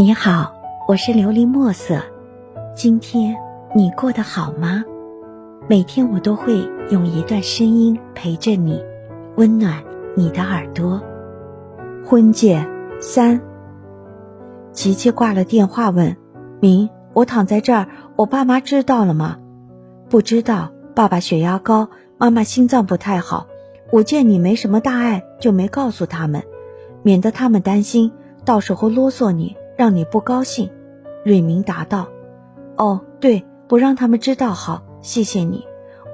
你好，我是琉璃墨色。今天你过得好吗？每天我都会用一段声音陪着你，温暖你的耳朵。婚戒三，琪琪挂了电话问：“明，我躺在这儿，我爸妈知道了吗？”不知道，爸爸血压高，妈妈心脏不太好。我见你没什么大碍，就没告诉他们，免得他们担心，到时候啰嗦你。让你不高兴，瑞明答道：“哦，对，不让他们知道好，谢谢你。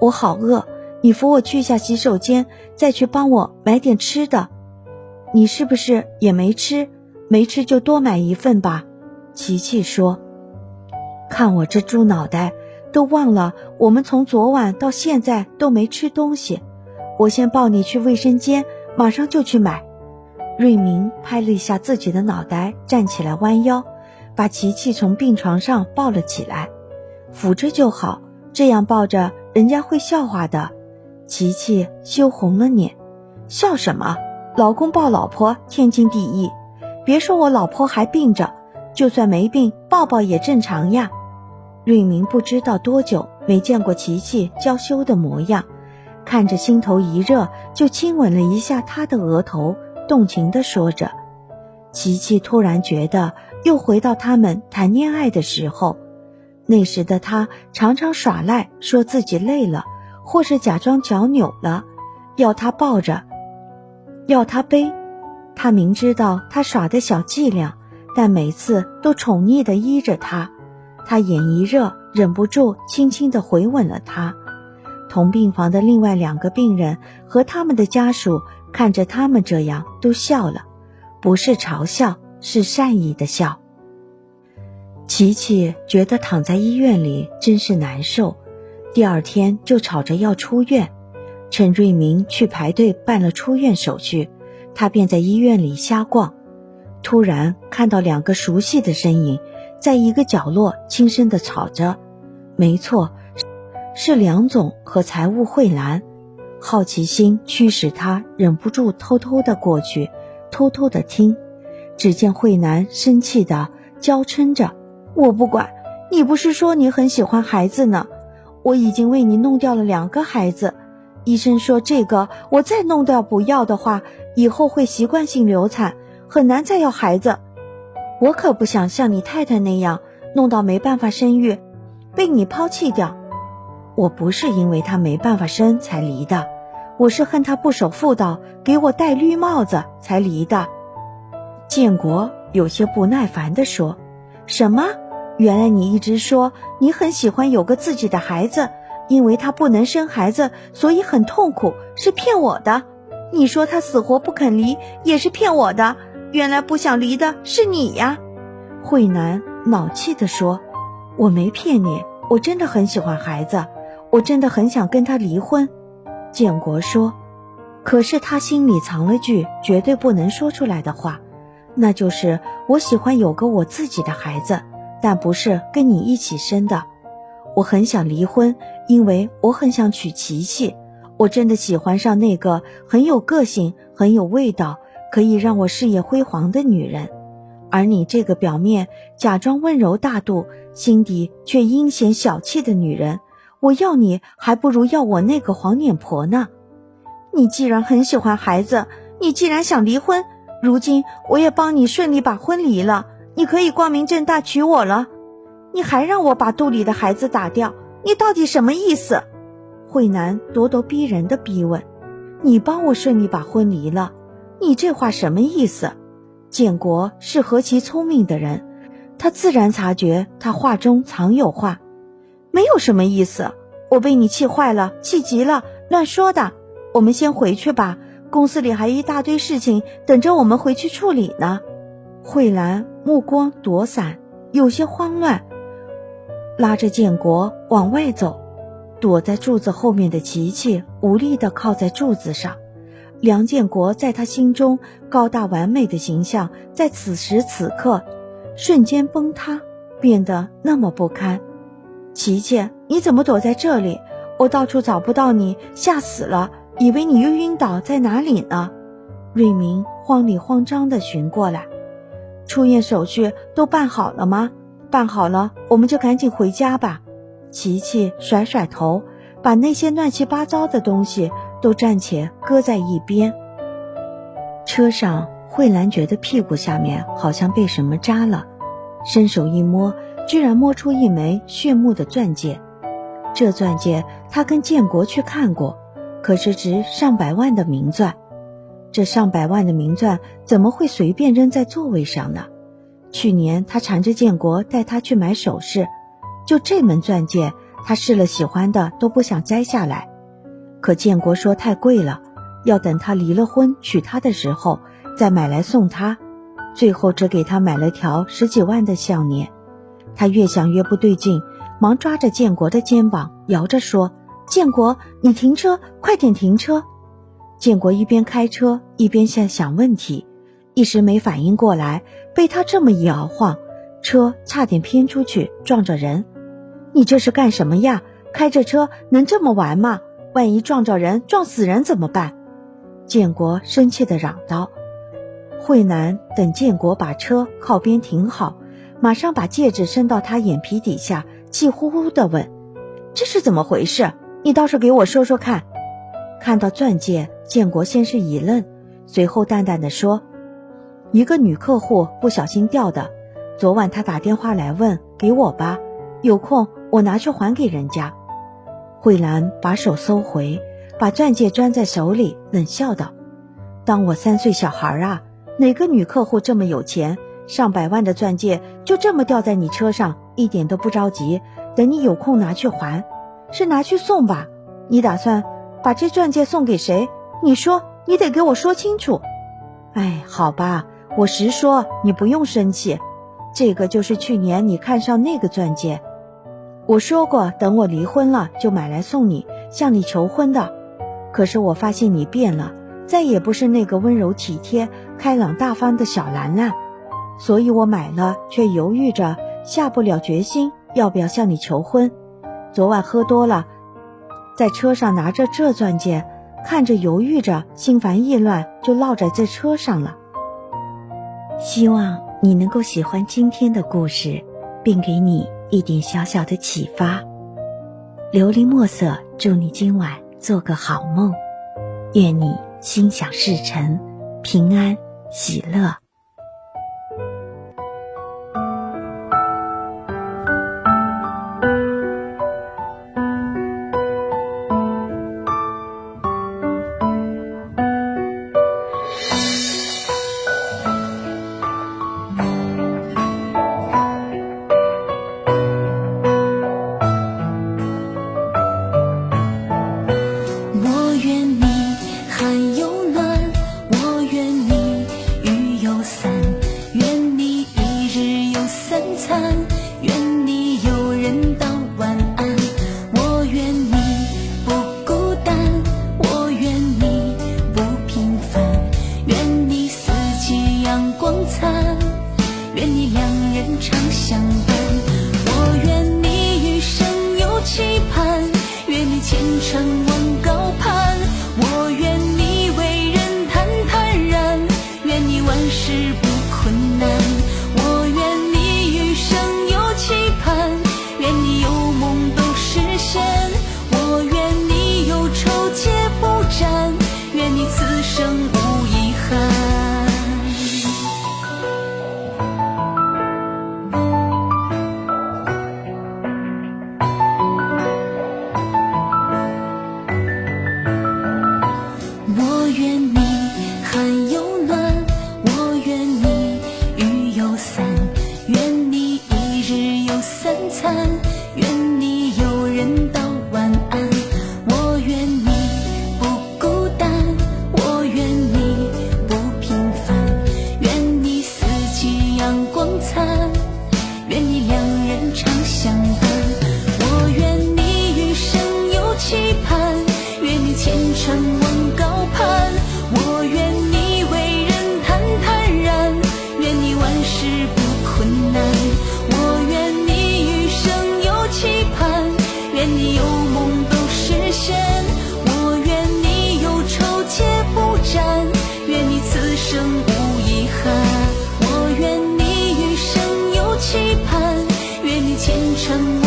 我好饿，你扶我去下洗手间，再去帮我买点吃的。你是不是也没吃？没吃就多买一份吧。”琪琪说：“看我这猪脑袋，都忘了我们从昨晚到现在都没吃东西。我先抱你去卫生间，马上就去买。”瑞明拍了一下自己的脑袋，站起来弯腰，把琪琪从病床上抱了起来，扶着就好，这样抱着人家会笑话的。琪琪羞红了脸，笑什么？老公抱老婆天经地义，别说我老婆还病着，就算没病，抱抱也正常呀。瑞明不知道多久没见过琪琪娇羞的模样，看着心头一热，就亲吻了一下她的额头。动情地说着，琪琪突然觉得又回到他们谈恋爱的时候。那时的他常常耍赖，说自己累了，或是假装脚扭了，要他抱着，要他背。他明知道他耍的小伎俩，但每次都宠溺地依着他。他眼一热，忍不住轻轻地回吻了他。同病房的另外两个病人和他们的家属。看着他们这样，都笑了，不是嘲笑，是善意的笑。琪琪觉得躺在医院里真是难受，第二天就吵着要出院。陈瑞明去排队办了出院手续，他便在医院里瞎逛，突然看到两个熟悉的身影，在一个角落轻声的吵着。没错，是梁总和财务慧兰。好奇心驱使他忍不住偷偷的过去，偷偷的听。只见慧兰生气的娇嗔着：“我不管，你不是说你很喜欢孩子呢？我已经为你弄掉了两个孩子，医生说这个我再弄掉不要的话，以后会习惯性流产，很难再要孩子。我可不想像你太太那样，弄到没办法生育，被你抛弃掉。”我不是因为他没办法生才离的，我是恨他不守妇道，给我戴绿帽子才离的。建国有些不耐烦地说：“什么？原来你一直说你很喜欢有个自己的孩子，因为他不能生孩子，所以很痛苦，是骗我的。你说他死活不肯离，也是骗我的。原来不想离的是你呀！”慧南恼气地说：“我没骗你，我真的很喜欢孩子。”我真的很想跟他离婚，建国说。可是他心里藏了句绝对不能说出来的话，那就是我喜欢有个我自己的孩子，但不是跟你一起生的。我很想离婚，因为我很想娶琪琪。我真的喜欢上那个很有个性、很有味道、可以让我事业辉煌的女人，而你这个表面假装温柔大度，心底却阴险小气的女人。我要你，还不如要我那个黄脸婆呢。你既然很喜欢孩子，你既然想离婚，如今我也帮你顺利把婚离了，你可以光明正大娶我了。你还让我把肚里的孩子打掉，你到底什么意思？慧南咄咄逼人的逼问：“你帮我顺利把婚离了，你这话什么意思？”建国是何其聪明的人，他自然察觉他话中藏有话。没有什么意思，我被你气坏了，气急了，乱说的。我们先回去吧，公司里还一大堆事情等着我们回去处理呢。慧兰目光躲闪，有些慌乱，拉着建国往外走。躲在柱子后面的琪琪无力地靠在柱子上，梁建国在他心中高大完美的形象，在此时此刻瞬间崩塌，变得那么不堪。琪琪，你怎么躲在这里？我到处找不到你，吓死了，以为你又晕倒在哪里呢？瑞明慌里慌张地寻过来，出院手续都办好了吗？办好了，我们就赶紧回家吧。琪琪甩甩头，把那些乱七八糟的东西都暂且搁在一边。车上，慧兰觉得屁股下面好像被什么扎了，伸手一摸，居然摸出一枚炫目的钻戒。这钻戒他跟建国去看过，可是值上百万的名钻。这上百万的名钻怎么会随便扔在座位上呢？去年他缠着建国带他去买首饰，就这门钻戒，他试了喜欢的都不想摘下来。可建国说太贵了，要等他离了婚娶她的时候再买来送她。最后只给他买了条十几万的项链。他越想越不对劲，忙抓着建国的肩膀摇着说：“建国，你停车，快点停车！”建国一边开车一边在想问题。一时没反应过来，被他这么一摇晃，车差点偏出去撞着人。你这是干什么呀？开着车能这么玩吗？万一撞着人、撞死人怎么办？建国生气地嚷道。慧南等建国把车靠边停好，马上把戒指伸到他眼皮底下，气呼呼地问：“这是怎么回事？你倒是给我说说看。”看到钻戒，建国先是一愣，随后淡淡的说。一个女客户不小心掉的，昨晚她打电话来问给我吧，有空我拿去还给人家。慧兰把手收回，把钻戒攥在手里，冷笑道：“当我三岁小孩啊？哪个女客户这么有钱？上百万的钻戒就这么掉在你车上，一点都不着急，等你有空拿去还，是拿去送吧？你打算把这钻戒送给谁？你说，你得给我说清楚。哎，好吧。”我实说，你不用生气，这个就是去年你看上那个钻戒。我说过，等我离婚了就买来送你，向你求婚的。可是我发现你变了，再也不是那个温柔体贴、开朗大方的小兰兰，所以我买了，却犹豫着下不了决心要不要向你求婚。昨晚喝多了，在车上拿着这钻戒，看着犹豫着，心烦意乱，就落在这车上了。希望你能够喜欢今天的故事，并给你一点小小的启发。琉璃墨色，祝你今晚做个好梦，愿你心想事成，平安喜乐。沉默。